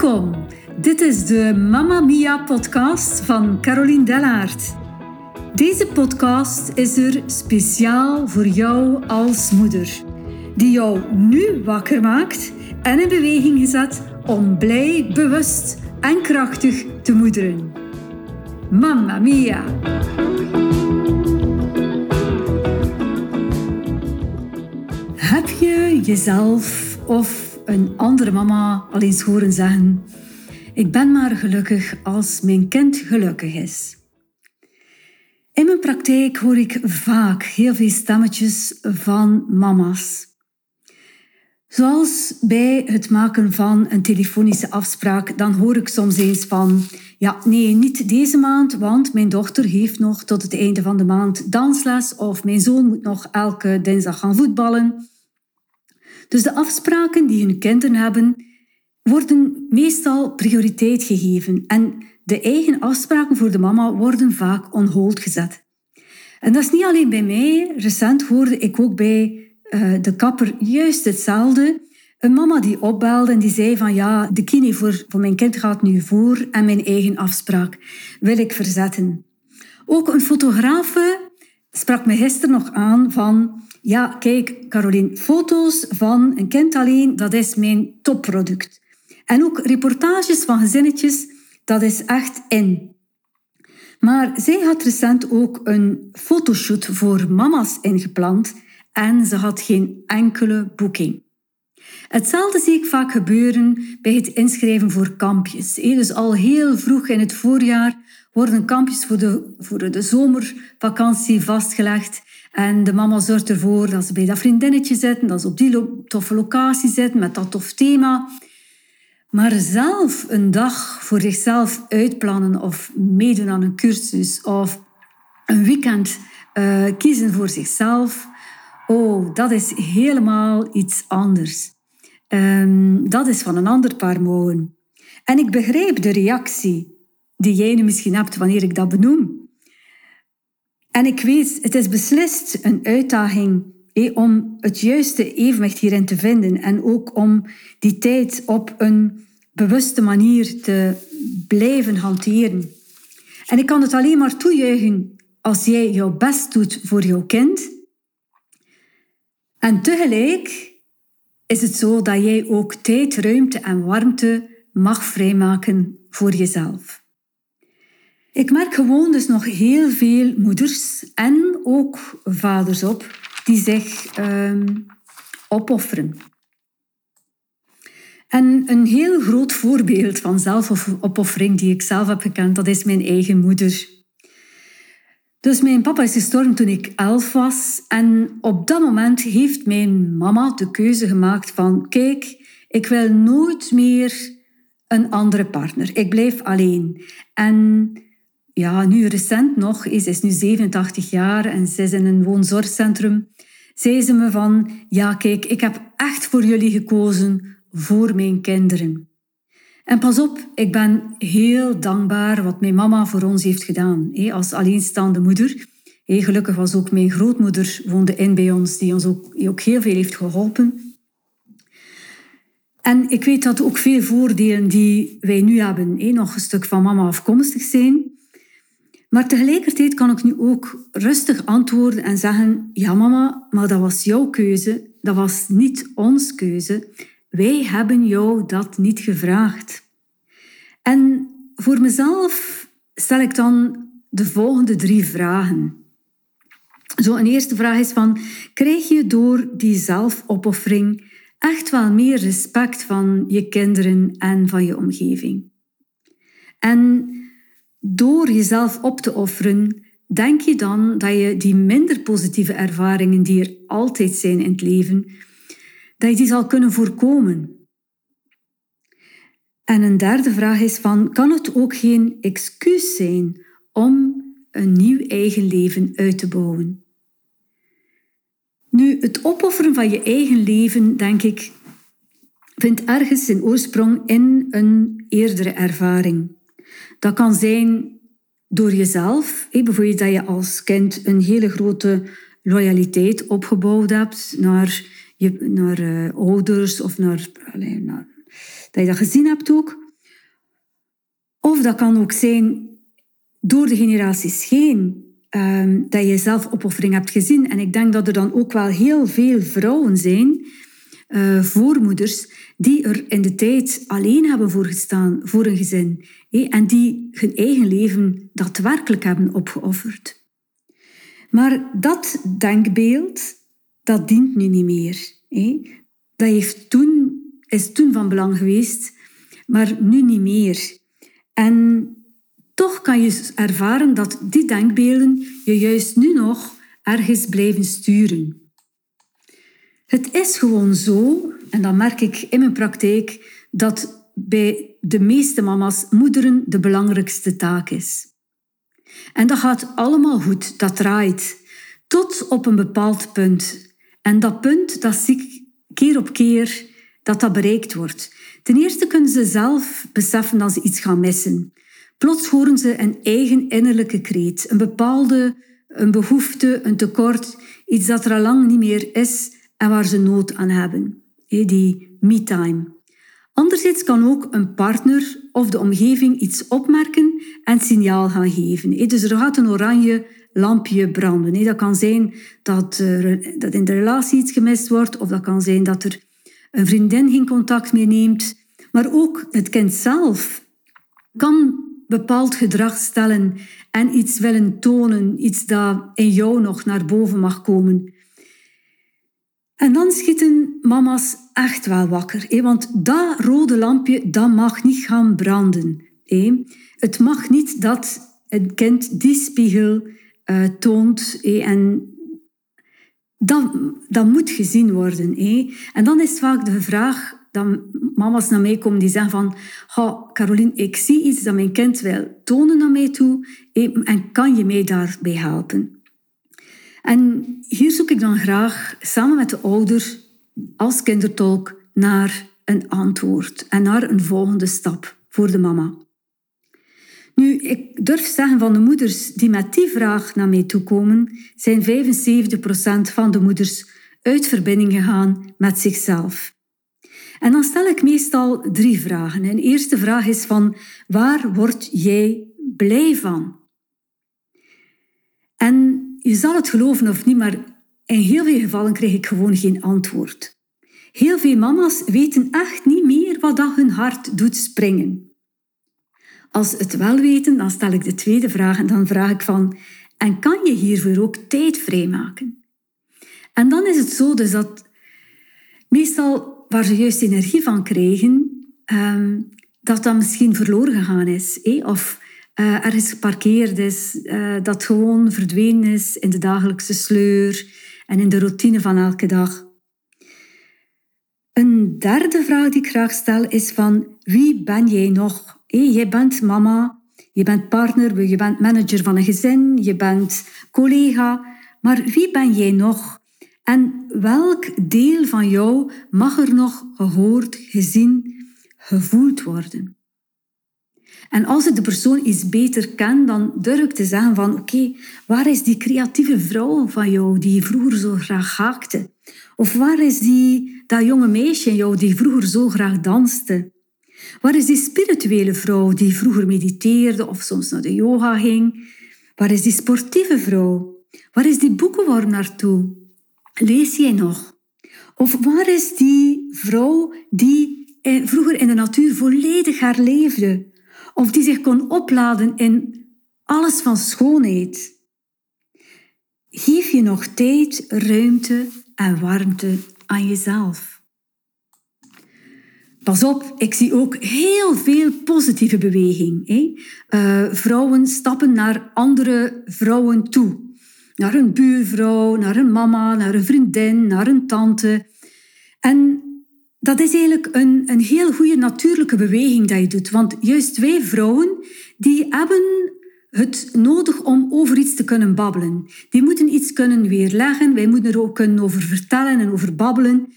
Welkom. Dit is de Mamma Mia podcast van Caroline Dellaert. Deze podcast is er speciaal voor jou als moeder, die jou nu wakker maakt en in beweging gezet om blij, bewust en krachtig te moederen. Mamma Mia! Heb je jezelf of een andere mama al eens horen zeggen: Ik ben maar gelukkig als mijn kind gelukkig is? In mijn praktijk hoor ik vaak heel veel stemmetjes van mama's. Zoals bij het maken van een telefonische afspraak, dan hoor ik soms eens van: Ja, nee, niet deze maand, want mijn dochter heeft nog tot het einde van de maand dansles of mijn zoon moet nog elke dinsdag gaan voetballen. Dus de afspraken die hun kinderen hebben, worden meestal prioriteit gegeven en de eigen afspraken voor de mama worden vaak on hold gezet. En dat is niet alleen bij mij. Recent hoorde ik ook bij uh, de kapper juist hetzelfde. Een mama die opbelde en die zei van ja, de kine voor, voor mijn kind gaat nu voor en mijn eigen afspraak wil ik verzetten. Ook een fotografe sprak me gisteren nog aan van ja, kijk, Caroline, foto's van een kind alleen, dat is mijn topproduct. En ook reportages van gezinnetjes, dat is echt in. Maar zij had recent ook een fotoshoot voor mama's ingepland en ze had geen enkele boeking. Hetzelfde zie ik vaak gebeuren bij het inschrijven voor kampjes. Dus al heel vroeg in het voorjaar worden kampjes voor de, voor de zomervakantie vastgelegd. En de mama zorgt ervoor dat ze bij dat vriendinnetje zitten, dat ze op die toffe locatie zitten met dat tof thema. Maar zelf een dag voor zichzelf uitplannen of meedoen aan een cursus of een weekend uh, kiezen voor zichzelf, oh, dat is helemaal iets anders. Um, dat is van een ander paar mouwen. En ik begrijp de reactie die jij nu misschien hebt wanneer ik dat benoem. En ik weet, het is beslist een uitdaging om het juiste evenwicht hierin te vinden en ook om die tijd op een bewuste manier te blijven hanteren. En ik kan het alleen maar toejuichen als jij jouw best doet voor jouw kind. En tegelijk is het zo dat jij ook tijd, ruimte en warmte mag vrijmaken voor jezelf. Ik merk gewoon dus nog heel veel moeders en ook vaders op die zich um, opofferen. En een heel groot voorbeeld van zelfopoffering die ik zelf heb gekend, dat is mijn eigen moeder. Dus mijn papa is gestorven toen ik elf was. En op dat moment heeft mijn mama de keuze gemaakt van... Kijk, ik wil nooit meer een andere partner. Ik blijf alleen. En ja, nu recent nog, ze is nu 87 jaar en ze is in een woonzorgcentrum, zei ze me van, ja kijk, ik heb echt voor jullie gekozen, voor mijn kinderen. En pas op, ik ben heel dankbaar wat mijn mama voor ons heeft gedaan, als alleenstaande moeder. Gelukkig was ook mijn grootmoeder woonde in bij ons, die ons ook, ook heel veel heeft geholpen. En ik weet dat ook veel voordelen die wij nu hebben, nog een stuk van mama afkomstig zijn. Maar tegelijkertijd kan ik nu ook rustig antwoorden en zeggen: Ja, mama, maar dat was jouw keuze, dat was niet ons keuze. Wij hebben jou dat niet gevraagd. En voor mezelf stel ik dan de volgende drie vragen. Zo, een eerste vraag is van, krijg je door die zelfopoffering echt wel meer respect van je kinderen en van je omgeving? En door jezelf op te offeren, denk je dan dat je die minder positieve ervaringen die er altijd zijn in het leven, dat je die zal kunnen voorkomen. En een derde vraag is van, kan het ook geen excuus zijn om een nieuw eigen leven uit te bouwen? Nu, het opofferen van je eigen leven, denk ik, vindt ergens zijn oorsprong in een eerdere ervaring. Dat kan zijn door jezelf. Bijvoorbeeld dat je als kind een hele grote loyaliteit opgebouwd hebt naar, je, naar uh, ouders of naar, naar, dat je dat gezien hebt ook. Of dat kan ook zijn door de generaties heen um, dat je zelf opoffering hebt gezien. En ik denk dat er dan ook wel heel veel vrouwen zijn, uh, voormoeders, die er in de tijd alleen hebben voorgestaan voor een gezin. en die hun eigen leven daadwerkelijk hebben opgeofferd. Maar dat denkbeeld, dat dient nu niet meer. Dat heeft toen, is toen van belang geweest, maar nu niet meer. En toch kan je ervaren dat die denkbeelden je juist nu nog ergens blijven sturen. Het is gewoon zo, en dat merk ik in mijn praktijk, dat bij de meeste mama's moederen de belangrijkste taak is. En dat gaat allemaal goed, dat draait, tot op een bepaald punt. En dat punt, dat zie ik keer op keer dat dat bereikt wordt. Ten eerste kunnen ze zelf beseffen dat ze iets gaan missen. Plots horen ze een eigen innerlijke kreet, een bepaalde een behoefte, een tekort, iets dat er al lang niet meer is en waar ze nood aan hebben. Die me-time. Anderzijds kan ook een partner of de omgeving iets opmerken en signaal gaan geven. Dus er gaat een oranje lampje branden. Dat kan zijn dat, dat in de relatie iets gemist wordt, of dat kan zijn dat er een vriendin geen contact meer neemt. Maar ook het kind zelf kan bepaald gedrag stellen en iets willen tonen, iets dat in jou nog naar boven mag komen. En dan schieten mama's echt wel wakker, want dat rode lampje dat mag niet gaan branden. Het mag niet dat een kind die spiegel uh, toont en dat, moet gezien worden. En dan is vaak de vraag dan mama's naar mij komen die zeggen van Caroline, ik zie iets dat mijn kind wil tonen naar mij toe en kan je mij daarbij helpen? En hier zoek ik dan graag samen met de ouder als kindertolk naar een antwoord en naar een volgende stap voor de mama. Nu, ik durf zeggen van de moeders die met die vraag naar mij toekomen, zijn 75% van de moeders uit verbinding gegaan met zichzelf. En dan stel ik meestal drie vragen. En de eerste vraag is van, waar word jij blij van? En je zal het geloven of niet, maar in heel veel gevallen krijg ik gewoon geen antwoord. Heel veel mama's weten echt niet meer wat dat hun hart doet springen. Als ze het wel weten, dan stel ik de tweede vraag en dan vraag ik van, en kan je hiervoor ook tijd vrijmaken? En dan is het zo dus dat meestal waar ze juist energie van krijgen, um, dat dat misschien verloren gegaan is. Of uh, ergens geparkeerd is, uh, dat gewoon verdwenen is in de dagelijkse sleur en in de routine van elke dag. Een derde vraag die ik graag stel is van wie ben jij nog? Hey, jij bent mama, je bent partner, je bent manager van een gezin, je bent collega, maar wie ben jij nog? En welk deel van jou mag er nog gehoord, gezien, gevoeld worden? En als ik de persoon iets beter ken, dan durf ik te zeggen van oké, waar is die creatieve vrouw van jou die vroeger zo graag haakte? Of waar is die, dat jonge meisje in jou die vroeger zo graag danste? Waar is die spirituele vrouw die vroeger mediteerde of soms naar de yoga ging? Waar is die sportieve vrouw? Waar is die boekenworm naartoe? Lees jij nog? Of waar is die vrouw die vroeger in de natuur volledig haar leefde? Of die zich kon opladen in alles van schoonheid? Geef je nog tijd, ruimte en warmte aan jezelf. Pas op, ik zie ook heel veel positieve beweging. Hè? Uh, vrouwen stappen naar andere vrouwen toe naar een buurvrouw, naar een mama, naar een vriendin, naar een tante. En dat is eigenlijk een, een heel goede natuurlijke beweging dat je doet. Want juist wij vrouwen, die hebben het nodig om over iets te kunnen babbelen. Die moeten iets kunnen weerleggen. Wij moeten er ook kunnen over vertellen en over babbelen.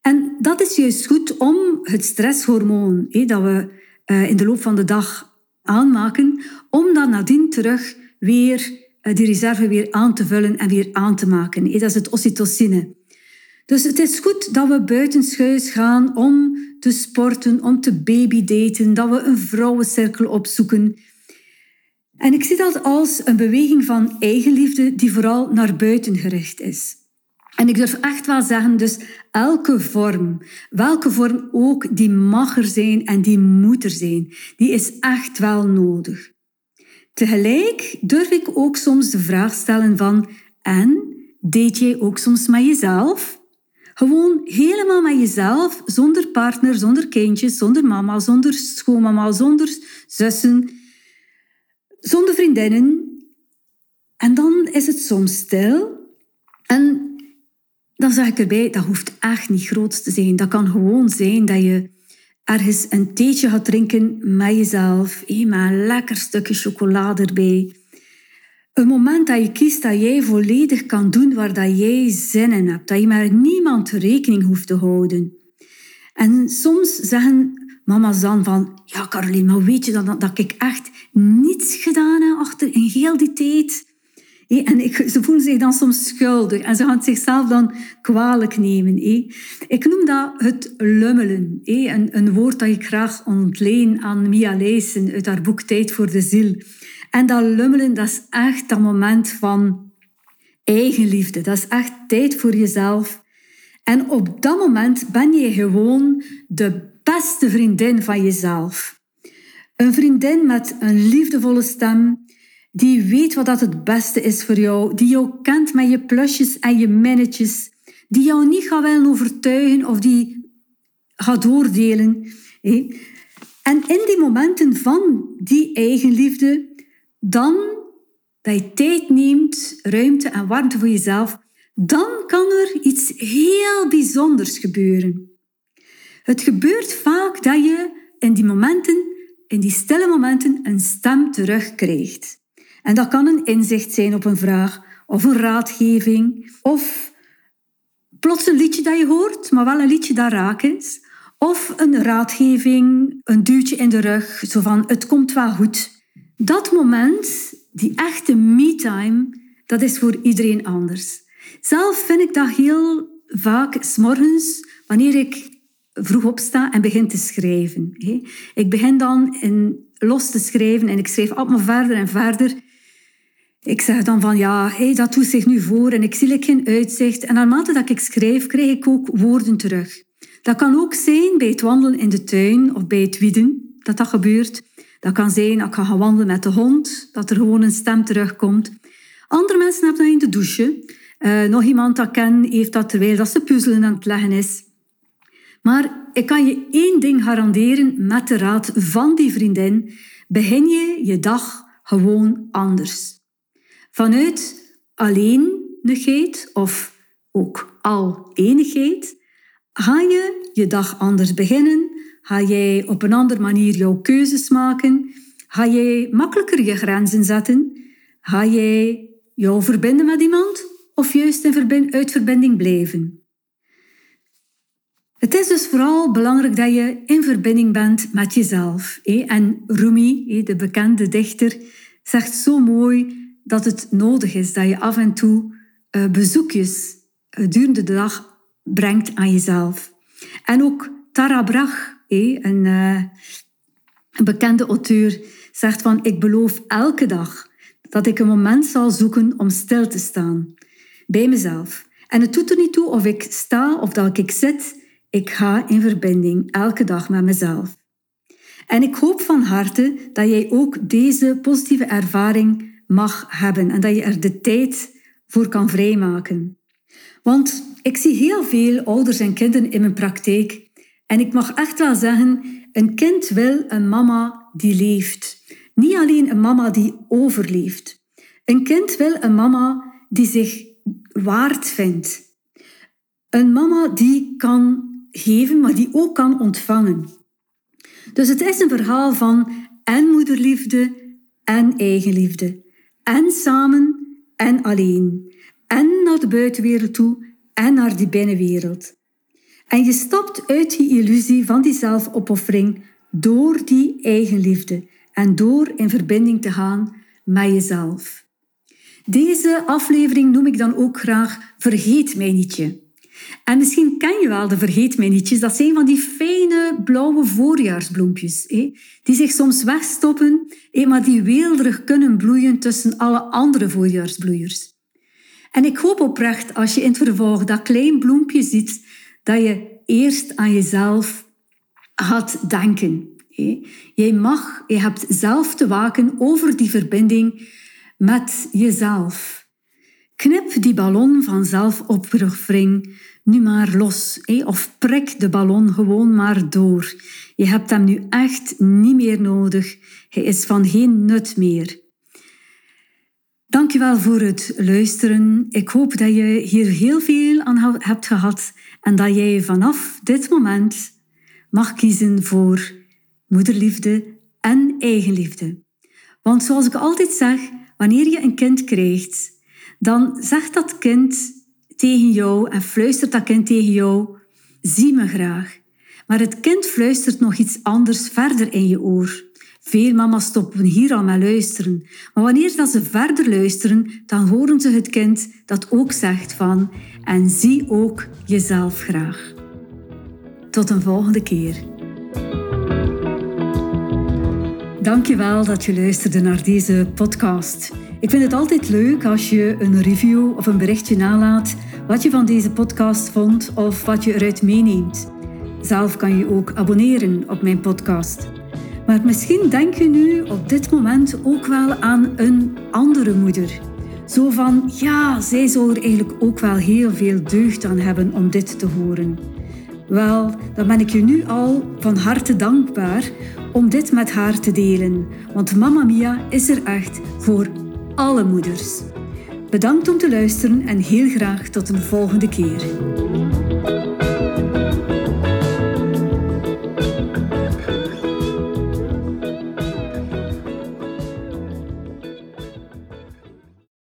En dat is juist goed om het stresshormoon dat we eh, in de loop van de dag aanmaken, om dat nadien terug weer eh, die reserve weer aan te vullen en weer aan te maken. Dat is het oxytocine. Dus het is goed dat we buitenshuis gaan om te sporten, om te babydaten, dat we een vrouwencirkel opzoeken. En ik zie dat als een beweging van eigenliefde die vooral naar buiten gericht is. En ik durf echt wel zeggen, dus elke vorm, welke vorm ook, die mag er zijn en die moet er zijn. Die is echt wel nodig. Tegelijk durf ik ook soms de vraag stellen van, en deed jij ook soms met jezelf? Gewoon helemaal met jezelf, zonder partner, zonder kindjes, zonder mama, zonder schoonmama, zonder zussen, zonder vriendinnen. En dan is het soms stil. En dan zeg ik erbij, dat hoeft echt niet groot te zijn. Dat kan gewoon zijn dat je ergens een theetje gaat drinken met jezelf, met een lekker stukje chocolade erbij. Een moment dat je kiest dat jij volledig kan doen waar dat jij zin in hebt. Dat je met niemand rekening hoeft te houden. En soms zeggen mama's dan van... Ja, Caroline, maar weet je dat, dat ik echt niets gedaan heb achter in heel die tijd? En ik, ze voelen zich dan soms schuldig en ze gaan zichzelf dan kwalijk nemen. Ik noem dat het lummelen. Een, een woord dat ik graag ontleen aan Mia Leijsen uit haar boek Tijd voor de Ziel. En dat lummelen, dat is echt dat moment van eigenliefde. Dat is echt tijd voor jezelf. En op dat moment ben je gewoon de beste vriendin van jezelf. Een vriendin met een liefdevolle stem, die weet wat dat het beste is voor jou, die jou kent met je plusjes en je minnetjes, die jou niet gaat willen overtuigen of die gaat oordelen. En in die momenten van die eigenliefde dan dat je tijd neemt, ruimte en warmte voor jezelf, dan kan er iets heel bijzonders gebeuren. Het gebeurt vaak dat je in die momenten, in die stille momenten, een stem terugkrijgt. En dat kan een inzicht zijn op een vraag, of een raadgeving, of plots een liedje dat je hoort, maar wel een liedje dat raak is. Of een raadgeving, een duwtje in de rug, zo van het komt wel goed. Dat moment, die echte me-time, dat is voor iedereen anders. Zelf vind ik dat heel vaak s'morgens, wanneer ik vroeg opsta en begin te schrijven. Ik begin dan los te schrijven en ik schrijf allemaal verder en verder. Ik zeg dan van ja, dat doet zich nu voor en ik zie geen uitzicht. En naarmate dat ik schrijf, krijg ik ook woorden terug. Dat kan ook zijn bij het wandelen in de tuin of bij het wieden, dat dat gebeurt. Dat kan zijn, ik ga gaan wandelen met de hond, dat er gewoon een stem terugkomt. Andere mensen hebben dat in de douche. Uh, nog iemand dat ken, heeft dat terwijl dat ze puzzelen aan het leggen is. Maar ik kan je één ding garanderen met de raad van die vriendin. Begin je je dag gewoon anders. Vanuit alleenigheid of ook al enigheid ga je je dag anders beginnen Ga jij op een andere manier jouw keuzes maken? Ga jij makkelijker je grenzen zetten? Ga jij jou verbinden met iemand of juist in uit verbinding blijven? Het is dus vooral belangrijk dat je in verbinding bent met jezelf. En Rumi, de bekende dichter, zegt zo mooi dat het nodig is dat je af en toe eh, bezoekjes gedurende de dag brengt aan jezelf. En ook Tara Brach, een, uh, een bekende auteur zegt van ik beloof elke dag dat ik een moment zal zoeken om stil te staan bij mezelf. En het doet er niet toe of ik sta of dat ik zit, ik ga in verbinding elke dag met mezelf. En ik hoop van harte dat jij ook deze positieve ervaring mag hebben en dat je er de tijd voor kan vrijmaken. Want ik zie heel veel ouders en kinderen in mijn praktijk en ik mag echt wel zeggen, een kind wil een mama die leeft. Niet alleen een mama die overleeft. Een kind wil een mama die zich waard vindt. Een mama die kan geven, maar die ook kan ontvangen. Dus het is een verhaal van en moederliefde en eigenliefde. En samen en alleen. En naar de buitenwereld toe en naar die binnenwereld. En je stapt uit die illusie van die zelfopoffering door die eigenliefde en door in verbinding te gaan met jezelf. Deze aflevering noem ik dan ook graag Vergeet mij. En misschien ken je wel de vergeetmijnietjes. Dat zijn van die fijne blauwe voorjaarsbloempjes. Die zich soms wegstoppen, maar die weelderig kunnen bloeien tussen alle andere voorjaarsbloeiers. En ik hoop oprecht, als je in het vervolg dat klein bloempje ziet, dat je eerst aan jezelf gaat denken. Jij mag, je hebt zelf te waken over die verbinding met jezelf. Knip die ballon van zelfopoffering nu maar los. Of prik de ballon gewoon maar door. Je hebt hem nu echt niet meer nodig. Hij is van geen nut meer. Dankjewel voor het luisteren. Ik hoop dat je hier heel veel aan hebt gehad en dat jij vanaf dit moment mag kiezen voor moederliefde en eigenliefde. Want zoals ik altijd zeg, wanneer je een kind krijgt, dan zegt dat kind tegen jou en fluistert dat kind tegen jou: zie me graag. Maar het kind fluistert nog iets anders verder in je oor. Veel mama's stoppen hier al met luisteren. Maar wanneer dat ze verder luisteren, dan horen ze het kind dat ook zegt van en zie ook jezelf graag. Tot een volgende keer. Dankjewel dat je luisterde naar deze podcast. Ik vind het altijd leuk als je een review of een berichtje nalaat wat je van deze podcast vond of wat je eruit meeneemt. Zelf kan je ook abonneren op mijn podcast. Maar misschien denk je nu op dit moment ook wel aan een andere moeder. Zo van, ja, zij zou er eigenlijk ook wel heel veel deugd aan hebben om dit te horen. Wel, dan ben ik je nu al van harte dankbaar om dit met haar te delen. Want Mamma Mia is er echt voor alle moeders. Bedankt om te luisteren en heel graag tot een volgende keer.